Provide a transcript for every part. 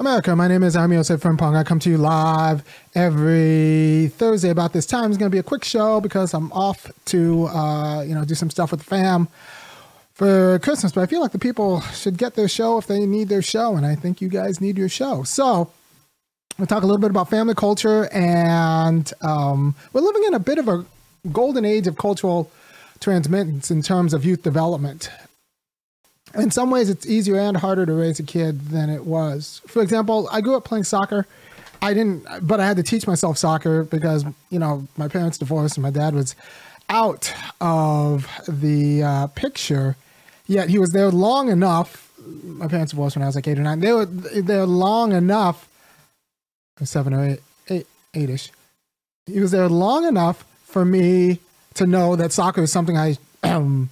America, my name is Yosef from Pong. I come to you live every Thursday about this time. It's going to be a quick show because I'm off to, uh, you know, do some stuff with the fam for Christmas. But I feel like the people should get their show if they need their show, and I think you guys need your show. So we'll talk a little bit about family culture, and um, we're living in a bit of a golden age of cultural transmittance in terms of youth development in some ways it's easier and harder to raise a kid than it was. For example, I grew up playing soccer. I didn't, but I had to teach myself soccer because you know my parents divorced and my dad was out of the uh, picture. Yet he was there long enough. My parents divorced when I was like eight or nine. They were there long enough, seven or eight, eight, eight-ish. He was there long enough for me to know that soccer is something I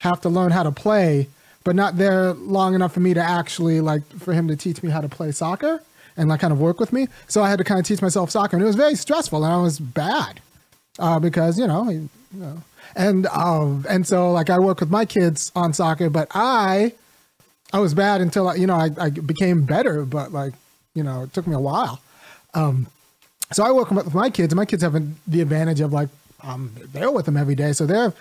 have to learn how to play but not there long enough for me to actually like for him to teach me how to play soccer and like kind of work with me. So I had to kind of teach myself soccer, and it was very stressful, and I was bad uh, because you know, you know, and um, and so like I work with my kids on soccer, but I I was bad until you know I, I became better, but like you know it took me a while. Um, so I work with my kids, and my kids have the advantage of like um, they're with them every day, so they're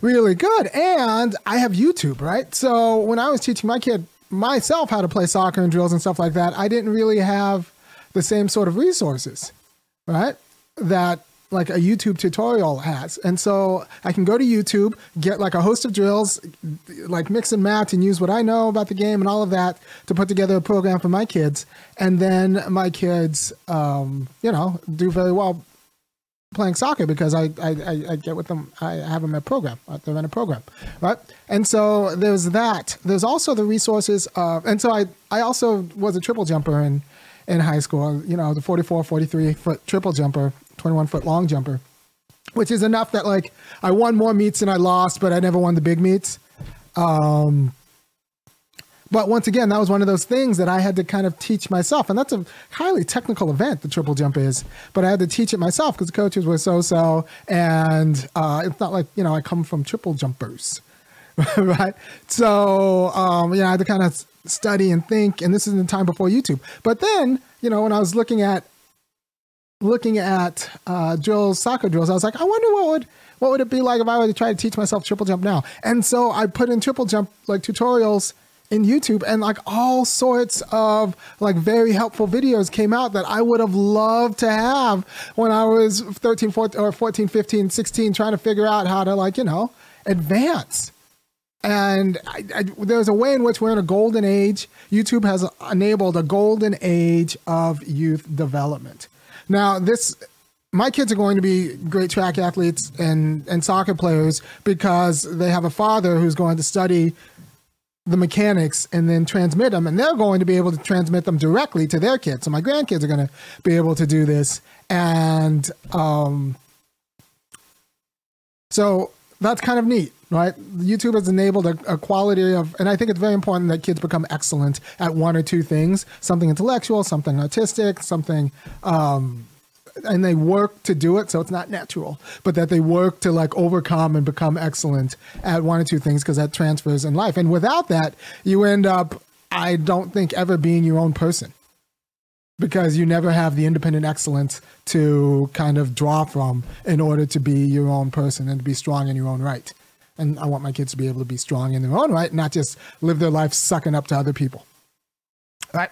really good. And I have YouTube, right? So when I was teaching my kid myself how to play soccer and drills and stuff like that, I didn't really have the same sort of resources, right? That like a YouTube tutorial has. And so I can go to YouTube, get like a host of drills, like mix and match and use what I know about the game and all of that to put together a program for my kids. And then my kids, um, you know, do very well playing soccer because I, I, I get with them. I have them at program. They're in a program, right? And so there's that. There's also the resources of, and so I, I also was a triple jumper in, in high school, you know, the 44, 43 foot triple jumper, 21 foot long jumper, which is enough that like I won more meets than I lost, but I never won the big meets. Um, but once again, that was one of those things that I had to kind of teach myself. And that's a highly technical event, the triple jump is. But I had to teach it myself because the coaches were so so. And uh, it's not like, you know, I come from triple jumpers, right? So, um, you know, I had to kind of study and think. And this is the time before YouTube. But then, you know, when I was looking at looking at uh, drills, soccer drills, I was like, I wonder what would what would it be like if I were to try to teach myself triple jump now? And so I put in triple jump like tutorials in YouTube and like all sorts of like very helpful videos came out that I would have loved to have when I was 13, 14 or 14, 15, 16 trying to figure out how to like, you know, advance. And I, I, there's a way in which we're in a golden age. YouTube has enabled a golden age of youth development. Now, this my kids are going to be great track athletes and, and soccer players because they have a father who's going to study the mechanics and then transmit them and they're going to be able to transmit them directly to their kids. So my grandkids are going to be able to do this and um, so that's kind of neat right? Youtube has enabled a, a, quality of and i think it's very important that kids become excellent at one or two things something intellectual something artistic something um, and they work to do it so it's not natural but that they work to like overcome and become excellent at one or two things because that transfers in life. And without that you end up i don't think ever being your own person. Because you never have the independent excellence to kind of draw from in order to be your own person and to be strong in your own right. And i want my kids to be able to be strong in their own right not just live their life sucking up to other people. All right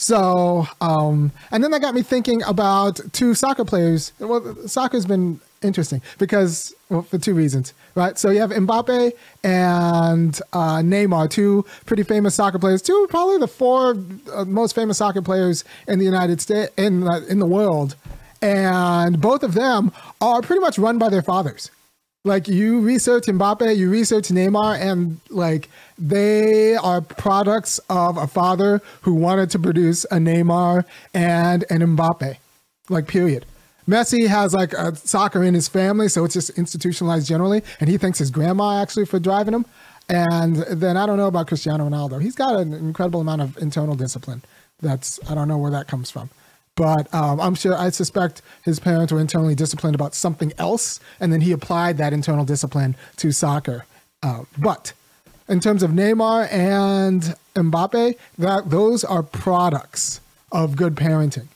so, um, and then that got me thinking about two soccer players. Well, soccer's been interesting because, well, for two reasons, right? So you have Mbappe and uh, Neymar, two pretty famous soccer players, two probably the four uh, most famous soccer players in the United States, in, in the world. And both of them are pretty much run by their fathers like you research Mbappe, you research Neymar, and like they are products of a father who wanted to produce a Neymar and an Mbappe, like period. Messi has like a soccer in his family, so it's just institutionalized generally, and he thanks his grandma actually for driving him. And then I don't know about Cristiano Ronaldo. He's got an incredible amount of internal discipline. That's I don't know where that comes from but um, I'm sure I suspect his parents were internally disciplined about something else, and then he applied that internal discipline to soccer. Uh, but in terms of Neymar and Mbappe, that those are products of good parenting.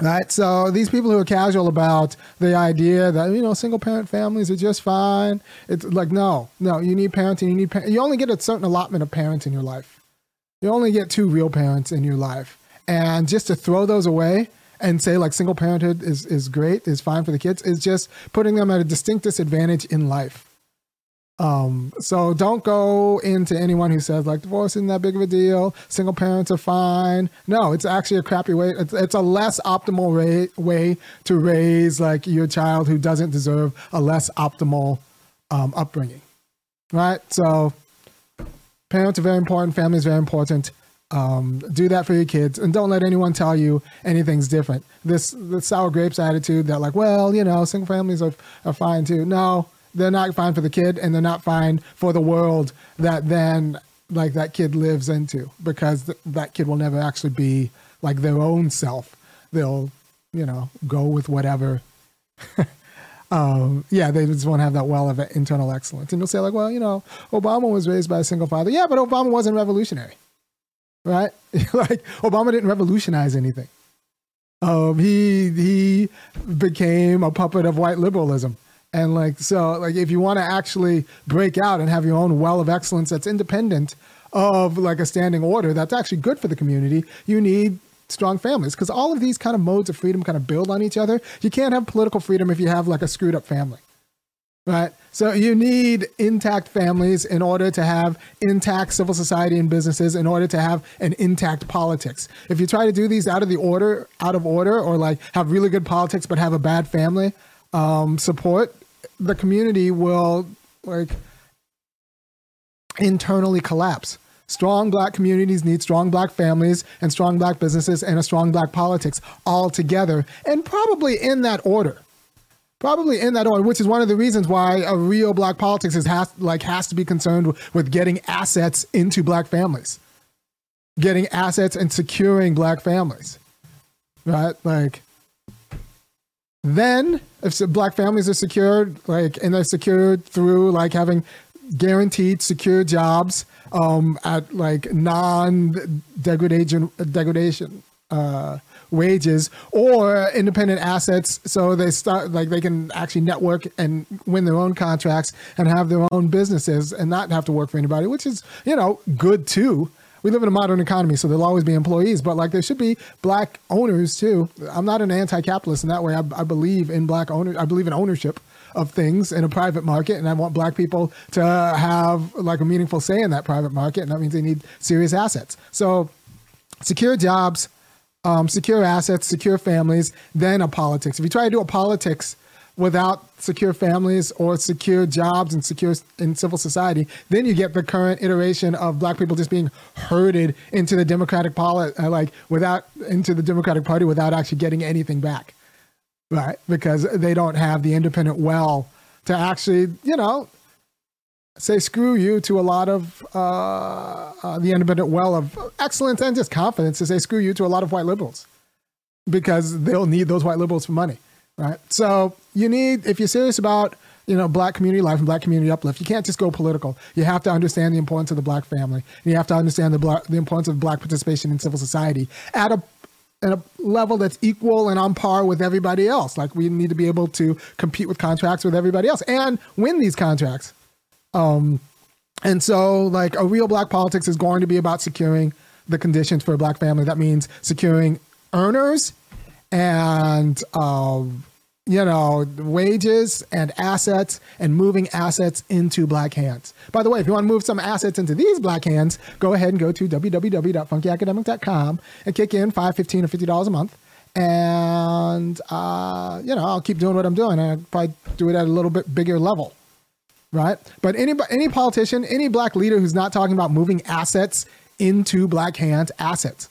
Right. So these people who are casual about the idea that, you know, single parent families are just fine. It's like, no, no, you need parenting. You need, par- you only get a certain allotment of parents in your life. You only get two real parents in your life. And just to throw those away and say like single parenthood is, is great, is fine for the kids, is just putting them at a distinct disadvantage in life. Um, so don't go into anyone who says like divorce isn't that big of a deal, single parents are fine. No, it's actually a crappy way. It's, it's a less optimal way, way to raise like your child who doesn't deserve a less optimal um, upbringing, right? So parents are very important, family is very important. Um, do that for your kids and don't let anyone tell you anything's different. This the sour grapes attitude that like, well, you know, single families are, are fine too. No, they're not fine for the kid and they're not fine for the world that then like that kid lives into because th- that kid will never actually be like their own self. They'll you know go with whatever. Um yeah they just won't have that well of internal excellence. And you'll say like well you know obama was raised by a single father. Yeah but obama wasn't revolutionary right? Like obama didn't revolutionize anything. Um he he became a puppet of white liberalism. And like so like if you want to actually break out and have your own well of excellence that's independent of like a standing order that's actually good for the community you need strong families. Because all of these kind of modes of freedom kind of build on each other. You can't have political freedom if you have like a screwed up family right so you need intact families in order to have intact civil society and businesses in order to have an intact politics if you try to do these out of the order out of order or like have really good politics but have a bad family um, support the community will like internally collapse. Strong black communities need strong black families and strong black businesses and a strong black politics all together, and probably in that order. Probably in that order, which is one of the reasons why a real black politics is has like has to be concerned with getting assets into black families, getting assets and securing black families, right? Like then, if black families are secured, like, and they're secured through like having guaranteed secure jobs um, at like non degradation degradation uh, wages or independent assets, so they start like they can actually network and win their own contracts and have their own businesses and not have to work for anybody, which is you know good too we live in a modern economy, so there'll always be employees, but like there should be black owners too. I'm not an anti-capitalist in that way. I, I believe in black owner. I believe in ownership of things in a private market, and I want black people to have like a meaningful say in that private market, and that means they need serious assets. So, secure jobs, um, secure assets, secure families, then a politics. If you try to do a politics without secure families or secure jobs and secure in civil society, then you get the current iteration of black people just being herded into the Democratic poli- uh, like without into the Democratic Party without actually getting anything back, right? Because they don't have the independent well to actually, you know, say screw you to a lot of uh, uh, the independent well of excellence and just confidence to say screw you to a lot of white liberals because they'll need those white liberals for money right? So you need, if you're serious about, you know, black community life and black community uplift, you can't just go political. You have to understand the importance of the black family. And you have to understand the black, the importance of black participation in civil society at a at a level that's equal and on par with everybody else. Like we need to be able to compete with contracts with everybody else and win these contracts. Um, and so, like a real black politics is going to be about securing the conditions for a black family. That means securing earners and um, you know, wages and assets and moving assets into black hands. By the way, if you want to move some assets into these black hands, go ahead and go to www.funkyacademic.com and kick in five, fifteen, or fifty dollars a month. And uh, you know, I'll keep doing what I'm doing, I'll probably do it at a little bit bigger level, right? But any any politician, any black leader who's not talking about moving assets into black hands, assets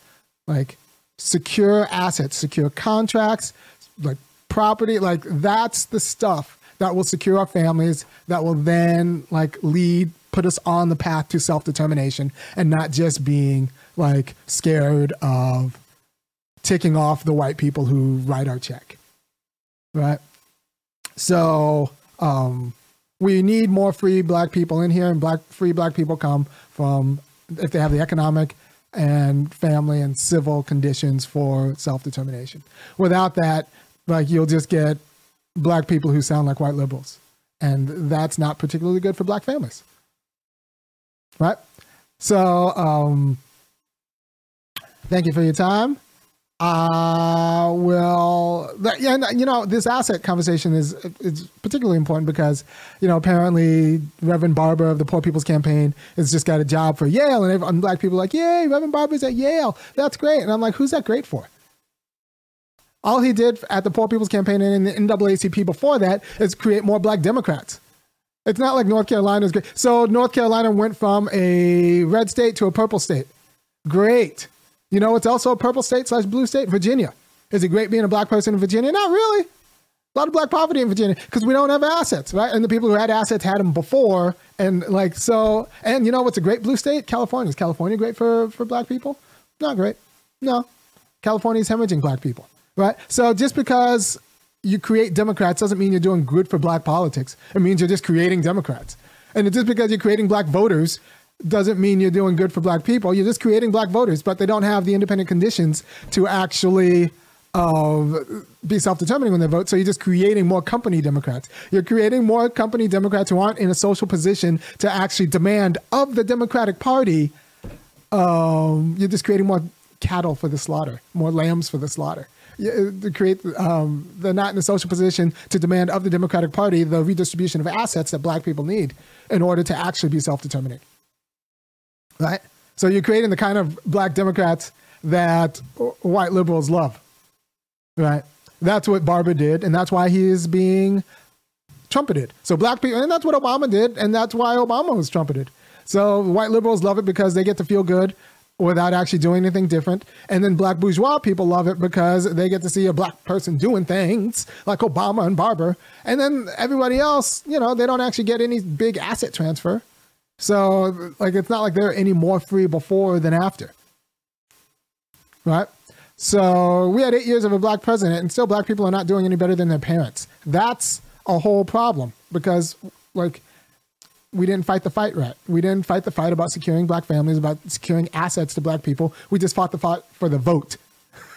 like secure assets, secure contracts, like property, like that's the stuff that will secure our families, that will then like lead, put us on the path to self determination and not just being like scared of ticking off the white people who write our check. Right. So, um, We need more free black people in here, and black free black people come from if they have the economic and family and civil conditions for self determination. Without that, like you'll just get black people who sound like white liberals, and that's not particularly good for black families, right? So, um, thank you for your time. Uh, well, yeah, you know, this asset conversation is is particularly important because, you know, apparently Reverend Barber of the Poor People's Campaign has just got a job for Yale, and, and black people are like, yay, Reverend Barber's at Yale. That's great. And I'm like, who's that great for? All he did at the Poor People's Campaign and in the NAACP before that is create more black Democrats. It's not like North Carolina is great. So North Carolina went from a red state to a purple state. Great. You know, it's also a purple state slash blue state, Virginia. Is it great being a black person in Virginia? Not really. A lot of black poverty in Virginia because we don't have assets, right? And the people who had assets had them before. And like, so, and you know what's a great blue state? California. Is California great for, for black people? Not great. No. California is hemorrhaging black people, right? So just because you create Democrats doesn't mean you're doing good for black politics. It means you're just creating Democrats. And it's just because you're creating black voters doesn't mean you're doing good for black people. You're just creating black voters, but they don't have the independent conditions to actually uh, be self-determining when they vote. So you're just creating more company Democrats. You're creating more company Democrats who aren't in a social position to actually demand of the Democratic Party. Um, you're just creating more cattle for the slaughter, more lambs for the slaughter. to create, um, they're not in a social position to demand of the Democratic Party the redistribution of assets that black people need in order to actually be self-determining right? So you're creating the kind of black Democrats that white liberals love, right? That's what Barber did, and that's why he is being trumpeted. So black people, and that's what Obama did, and that's why Obama was trumpeted. So white liberals love it because they get to feel good without actually doing anything different. And then black bourgeois people love it because they get to see a black person doing things like Obama and Barber. And then everybody else, you know, they don't actually get any big asset transfer. So, like, it's not like they're any more free before than after. Right? So, we had eight years of a black president, and still black people are not doing any better than their parents. That's a whole problem because, like, we didn't fight the fight right. We didn't fight the fight about securing black families, about securing assets to black people. We just fought the fight for the vote.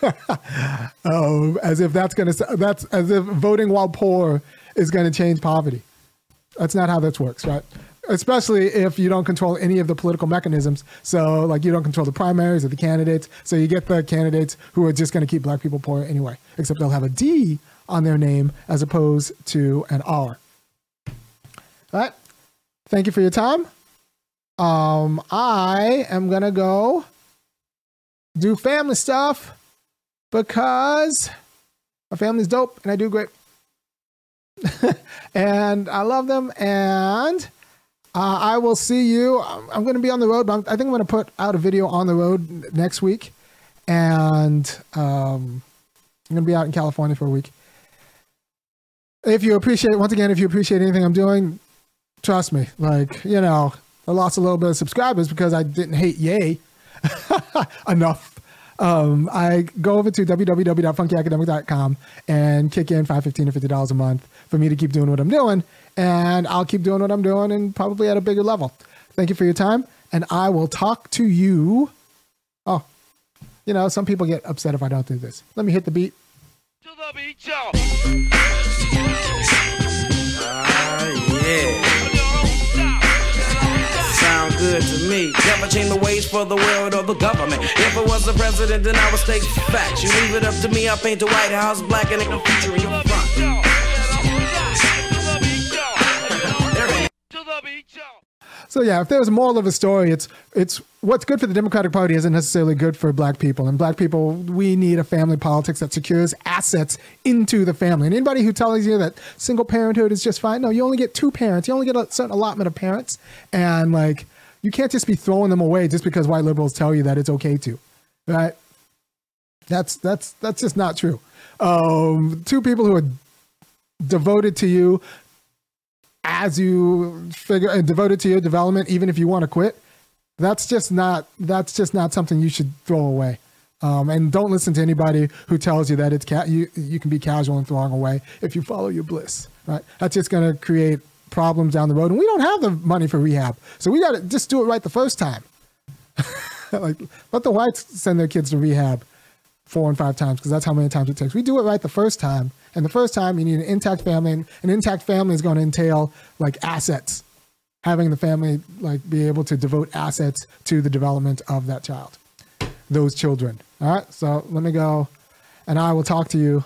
um, as if that's going to, that's as if voting while poor is going to change poverty. That's not how this works, right? Especially if you don't control any of the political mechanisms. So, like, you don't control the primaries or the candidates. So, you get the candidates who are just going to keep black people poor anyway, except they'll have a D on their name as opposed to an R. All right. Thank you for your time. Um, I am going to go do family stuff because my family's dope and I do great. and I love them. And uh, I will see you. I'm, going to be on the road, but I'm, i think I'm going to put out a video on the road next week. And um, I'm going to be out in California for a week. If you appreciate, once again, if you appreciate anything I'm doing, trust me. Like, you know, I lost a little bit of subscribers because I didn't hate Ye enough. Um, I go over to www.funkyacademic.com and kick in $5, $15, or $50 a month for me to keep doing what I'm doing and I'll keep doing what I'm doing and probably at a bigger level. Thank you for your time, and I will talk to you. Oh, you know, some people get upset if I don't do this. Let me hit the beat. To the y'all. Uh, yeah. Good to me. Never change the ways for the world or the government. If I was the president, then I would state facts. You leave it up to me, I'll paint the White House black and a future in your front. So yeah, if there was a moral of the story, it's it's what's good for the Democratic Party isn't necessarily good for black people. And black people, we need a family politics that secures assets into the family. And anybody who tells you that single parenthood is just fine, no, you only get two parents. You only get a certain allotment of parents, and like you can't just be throwing them away just because white liberals tell you that it's okay to, right? That's that's that's just not true. Um, two people who are devoted to you as you figure and devoted to your development, even if you want to quit, that's just not that's just not something you should throw away. Um, and don't listen to anybody who tells you that it's ca- you you can be casual and throwing away if you follow your bliss. Right? That's just going to create problems down the road, and we don't have the money for rehab. So we got to just do it right the first time. like let the whites send their kids to rehab four and five times because that's how many times it takes. We do it right the first time, and the first time you need an intact family, and an intact family is going to entail like assets, having the family like be able to devote assets to the development of that child, those children. All right, so let me go, and I will talk to you